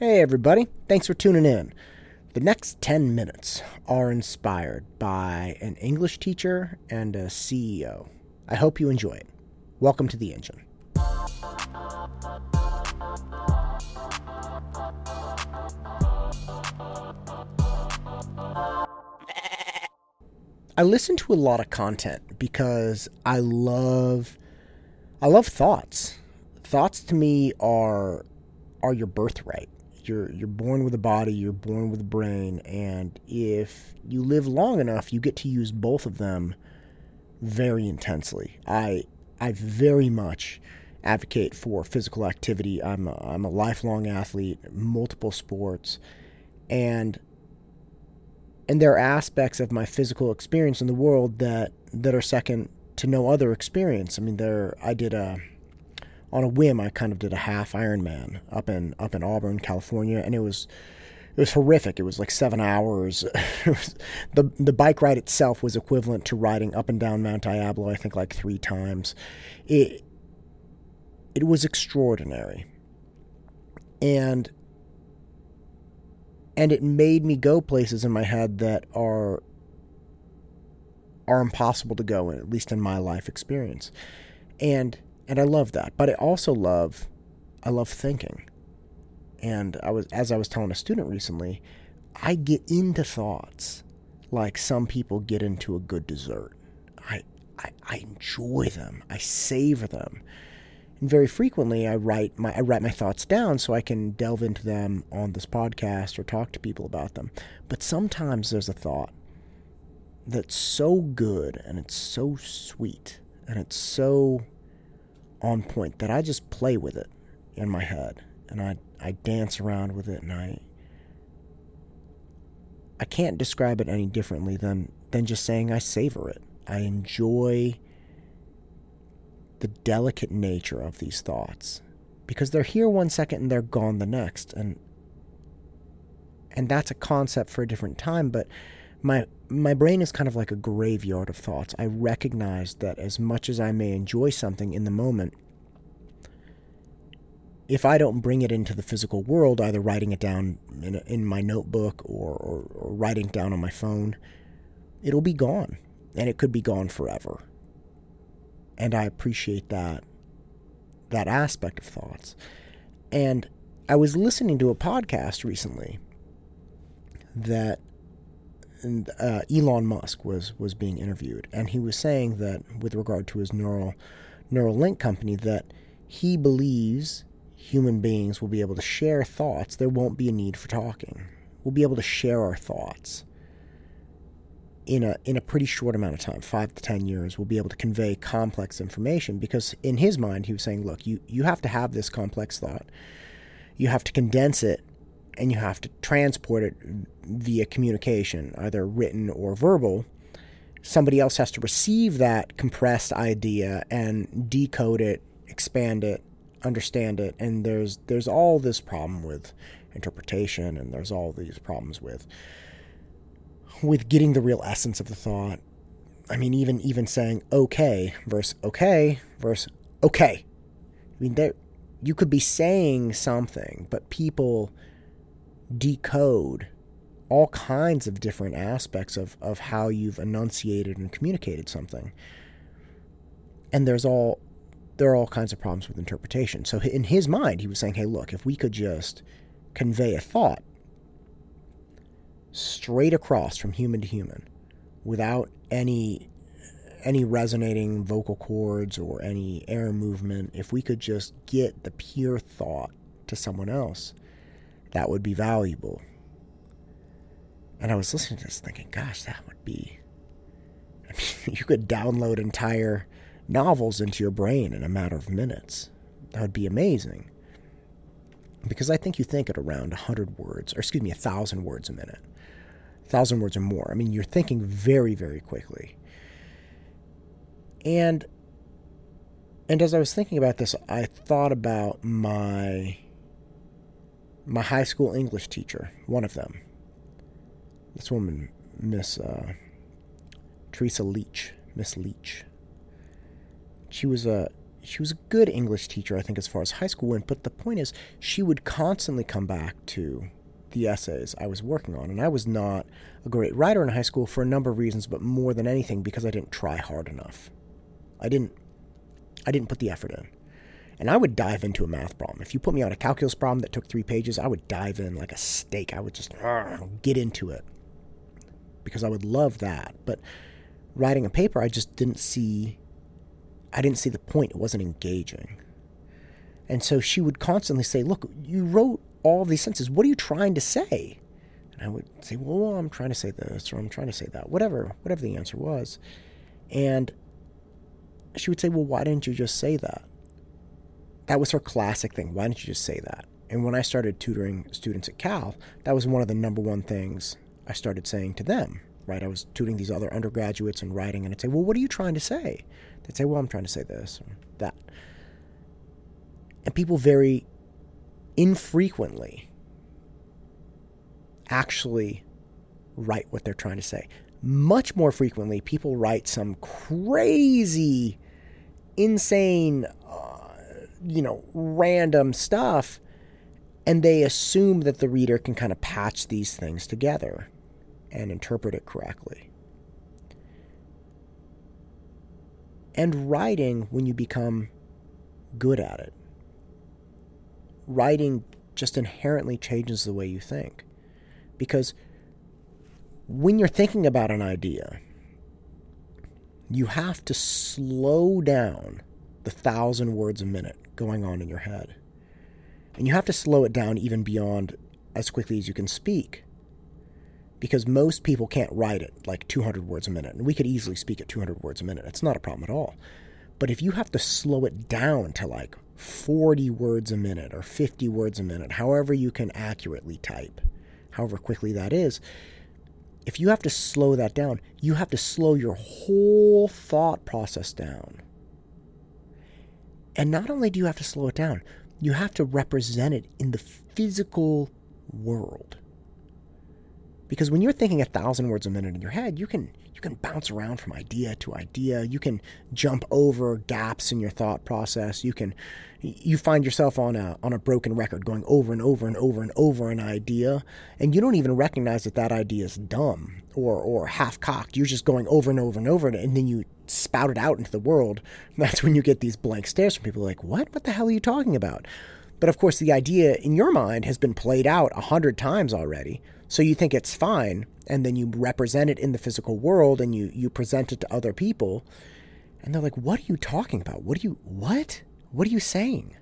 Hey, everybody. Thanks for tuning in. The next 10 minutes are inspired by an English teacher and a CEO. I hope you enjoy it. Welcome to the engine. I listen to a lot of content because I love I love thoughts. Thoughts to me are are your birthright. You're you're born with a body, you're born with a brain, and if you live long enough, you get to use both of them very intensely. I I very much advocate for physical activity. I'm a, I'm a lifelong athlete, multiple sports, and and there are aspects of my physical experience in the world that that are second to no other experience. I mean, there I did a on a whim. I kind of did a half Ironman up in up in Auburn, California, and it was it was horrific. It was like seven hours. the The bike ride itself was equivalent to riding up and down Mount Diablo. I think like three times. It it was extraordinary, and and it made me go places in my head that are are impossible to go in, at least in my life experience. And and I love that. But I also love I love thinking. And I was as I was telling a student recently, I get into thoughts like some people get into a good dessert. I I, I enjoy them. I savor them. And very frequently I write my I write my thoughts down so I can delve into them on this podcast or talk to people about them. But sometimes there's a thought that's so good and it's so sweet and it's so on point that I just play with it in my head and I I dance around with it and I I can't describe it any differently than than just saying I savor it. I enjoy the delicate nature of these thoughts because they're here one second and they're gone the next and and that's a concept for a different time but my my brain is kind of like a graveyard of thoughts i recognize that as much as i may enjoy something in the moment if i don't bring it into the physical world either writing it down in, in my notebook or, or, or writing it down on my phone it'll be gone and it could be gone forever and I appreciate that that aspect of thoughts. And I was listening to a podcast recently that uh, Elon Musk was was being interviewed, and he was saying that with regard to his neural Neuralink company, that he believes human beings will be able to share thoughts. There won't be a need for talking. We'll be able to share our thoughts in a in a pretty short amount of time, five to ten years, we'll be able to convey complex information because in his mind he was saying, look, you, you have to have this complex thought. You have to condense it and you have to transport it via communication, either written or verbal. Somebody else has to receive that compressed idea and decode it, expand it, understand it, and there's there's all this problem with interpretation and there's all these problems with with getting the real essence of the thought. I mean, even even saying okay versus okay versus okay. I mean, there you could be saying something, but people decode all kinds of different aspects of, of how you've enunciated and communicated something. And there's all there are all kinds of problems with interpretation. So in his mind, he was saying, "Hey, look, if we could just convey a thought straight across from human to human without any any resonating vocal cords or any air movement if we could just get the pure thought to someone else that would be valuable and i was listening to this thinking gosh that would be I mean, you could download entire novels into your brain in a matter of minutes that would be amazing because i think you think at around 100 words or excuse me 1000 words a minute thousand words or more. I mean, you're thinking very, very quickly. And and as I was thinking about this, I thought about my my high school English teacher, one of them. This woman, Miss uh, Teresa Leach, Miss Leach. She was a she was a good English teacher, I think, as far as high school went. But the point is, she would constantly come back to the essays I was working on. And I was not a great writer in high school for a number of reasons, but more than anything because I didn't try hard enough. I didn't I didn't put the effort in. And I would dive into a math problem. If you put me on a calculus problem that took three pages, I would dive in like a steak. I would just ah, get into it because I would love that. But writing a paper, I just didn't see I didn't see the point. It wasn't engaging. And so she would constantly say, Look, you wrote all these sentences. What are you trying to say? And I would say, Well, I'm trying to say this or I'm trying to say that, whatever, whatever the answer was. And she would say, Well, why didn't you just say that? That was her classic thing. Why didn't you just say that? And when I started tutoring students at Cal, that was one of the number one things I started saying to them, right? I was tutoring these other undergraduates and writing, and I'd say, Well, what are you trying to say? They'd say, Well, I'm trying to say this or that. And people very infrequently actually write what they're trying to say. Much more frequently, people write some crazy, insane, you know, random stuff, and they assume that the reader can kind of patch these things together and interpret it correctly. And writing, when you become good at it, writing just inherently changes the way you think. Because when you're thinking about an idea, you have to slow down the thousand words a minute going on in your head. And you have to slow it down even beyond as quickly as you can speak. Because most people can't write it like 200 words a minute. And we could easily speak at 200 words a minute. It's not a problem at all. But if you have to slow it down to like 40 words a minute or 50 words a minute, however you can accurately type, however quickly that is, if you have to slow that down, you have to slow your whole thought process down. And not only do you have to slow it down, you have to represent it in the physical world. Because when you're thinking a thousand words a minute in your head, you can you can bounce around from idea to idea. You can jump over gaps in your thought process. You can you find yourself on a on a broken record going over and over and over and over an idea and you don't even recognize that that idea is dumb or or half cocked. You're just going over and over and over and then you spout it out into the world. That's when you get these blank stares from people like, "What? What the hell are you talking about?" But of course, the idea in your mind has been played out a hundred times already. So you think it's fine, and then you represent it in the physical world and you, you present it to other people. And they're like, What are you talking about? What are you, what? What are you saying?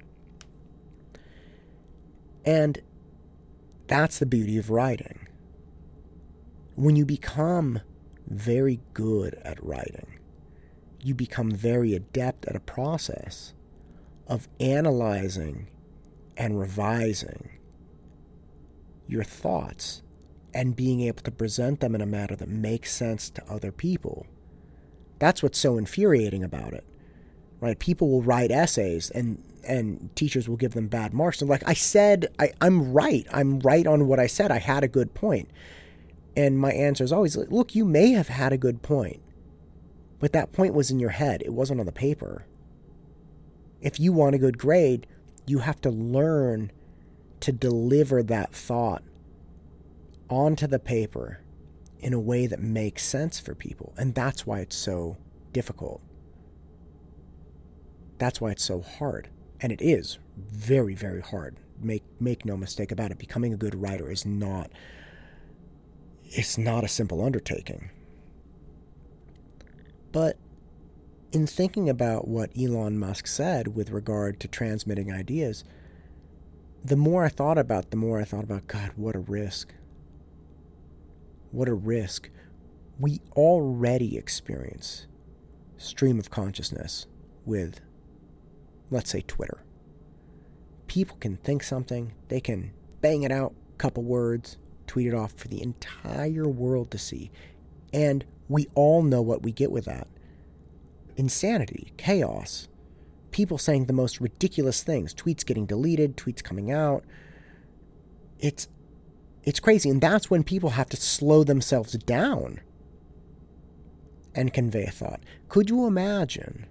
And that's the beauty of writing. When you become very good at writing, you become very adept at a process of analyzing and revising your thoughts and being able to present them in a manner that makes sense to other people. That's what's so infuriating about it. Right? People will write essays and and teachers will give them bad marks. And like I said, I, I'm right. I'm right on what I said. I had a good point. And my answer is always look, you may have had a good point, but that point was in your head. It wasn't on the paper. If you want a good grade, you have to learn to deliver that thought onto the paper in a way that makes sense for people. And that's why it's so difficult. That's why it's so hard. And it is very, very hard. Make make no mistake about it. Becoming a good writer is not it's not a simple undertaking. But in thinking about what Elon Musk said with regard to transmitting ideas, the more I thought about, the more I thought about, God, what a risk. What a risk. We already experience stream of consciousness with, let's say, Twitter. People can think something, they can bang it out, couple words, tweet it off for the entire world to see. And we all know what we get with that insanity, chaos, people saying the most ridiculous things, tweets getting deleted, tweets coming out. It's it's crazy. And that's when people have to slow themselves down and convey a thought. Could you imagine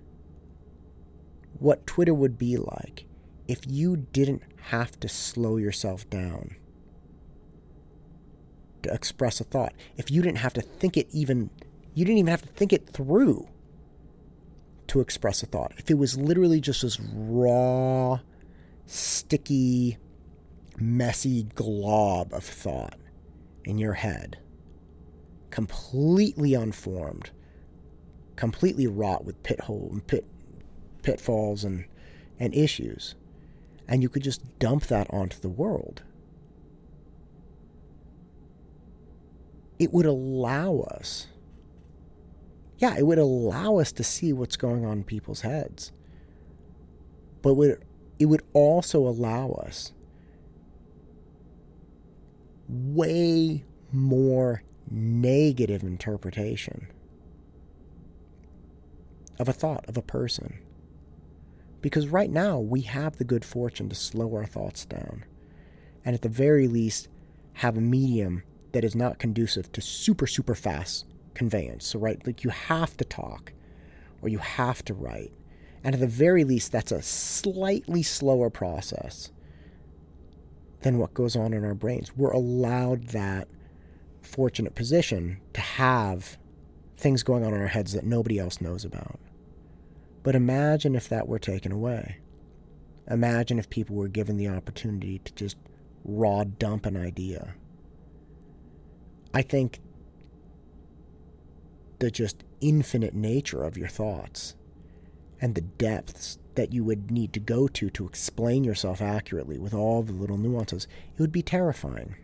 what Twitter would be like if you didn't have to slow yourself down to express a thought. If you didn't have to think it even, you didn't even have to think it through to express a thought. If it was literally just this raw, sticky, messy glob of thought in your head, completely unformed, completely wrought with pit hole and pit pitfalls and and issues, and you could just dump that onto the world. It would allow us. Yeah, it would allow us to see what's going on in people's heads. But would it would also allow us way more negative interpretation of a thought, of a person. Because right now, we have the good fortune to slow our thoughts down. And at the very least, have a medium that is not conducive to super, super fast conveyance. So, right, like you have to talk or you have to write. And at the very least, that's a slightly slower process than what goes on in our brains. We're allowed that fortunate position to have things going on in our heads that nobody else knows about. But imagine if that were taken away. Imagine if people were given the opportunity to just raw dump an idea. I think the just infinite nature of your thoughts and the depths that you would need to go to to explain yourself accurately with all the little nuances, it would be terrifying.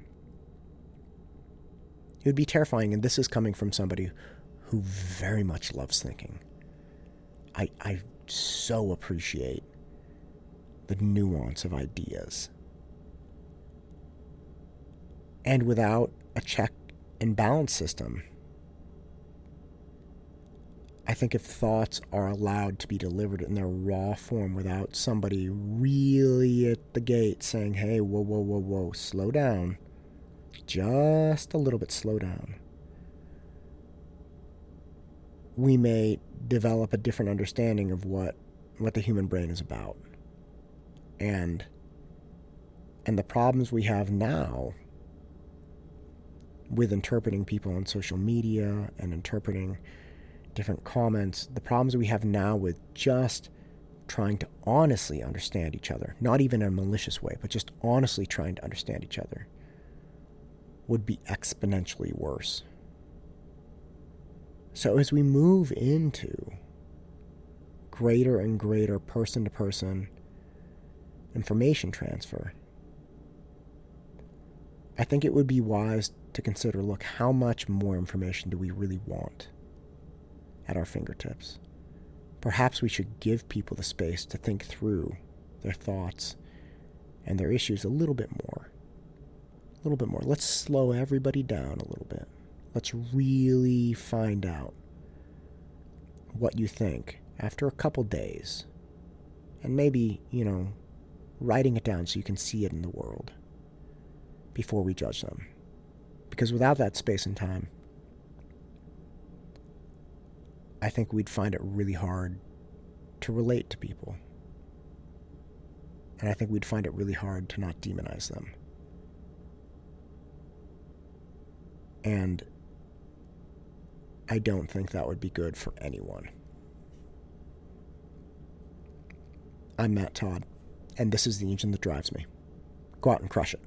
It would be terrifying, and this is coming from somebody who very much loves thinking. I, I so appreciate the nuance of ideas. And without a check and balance system, I think if thoughts are allowed to be delivered in their raw form without somebody really at the gate saying, hey, whoa, whoa, whoa, whoa, slow down, just a little bit slow down, we may develop a different understanding of what, what the human brain is about. And, and the problems we have now with interpreting people on social media and interpreting different comments, the problems we have now with just trying to honestly understand each other, not even in a malicious way, but just honestly trying to understand each other, would be exponentially worse. So as we move into greater and greater person to person information transfer, I think it would be wise to consider look, how much more information do we really want? At our fingertips. Perhaps we should give people the space to think through their thoughts and their issues a little bit more. A little bit more. Let's slow everybody down a little bit. Let's really find out what you think after a couple days. And maybe, you know, writing it down so you can see it in the world before we judge them. Because without that space and time, I think we'd find it really hard to relate to people. And I think we'd find it really hard to not demonize them. And I don't think that would be good for anyone. I'm Matt Todd, and this is the engine that drives me. Go out and crush it.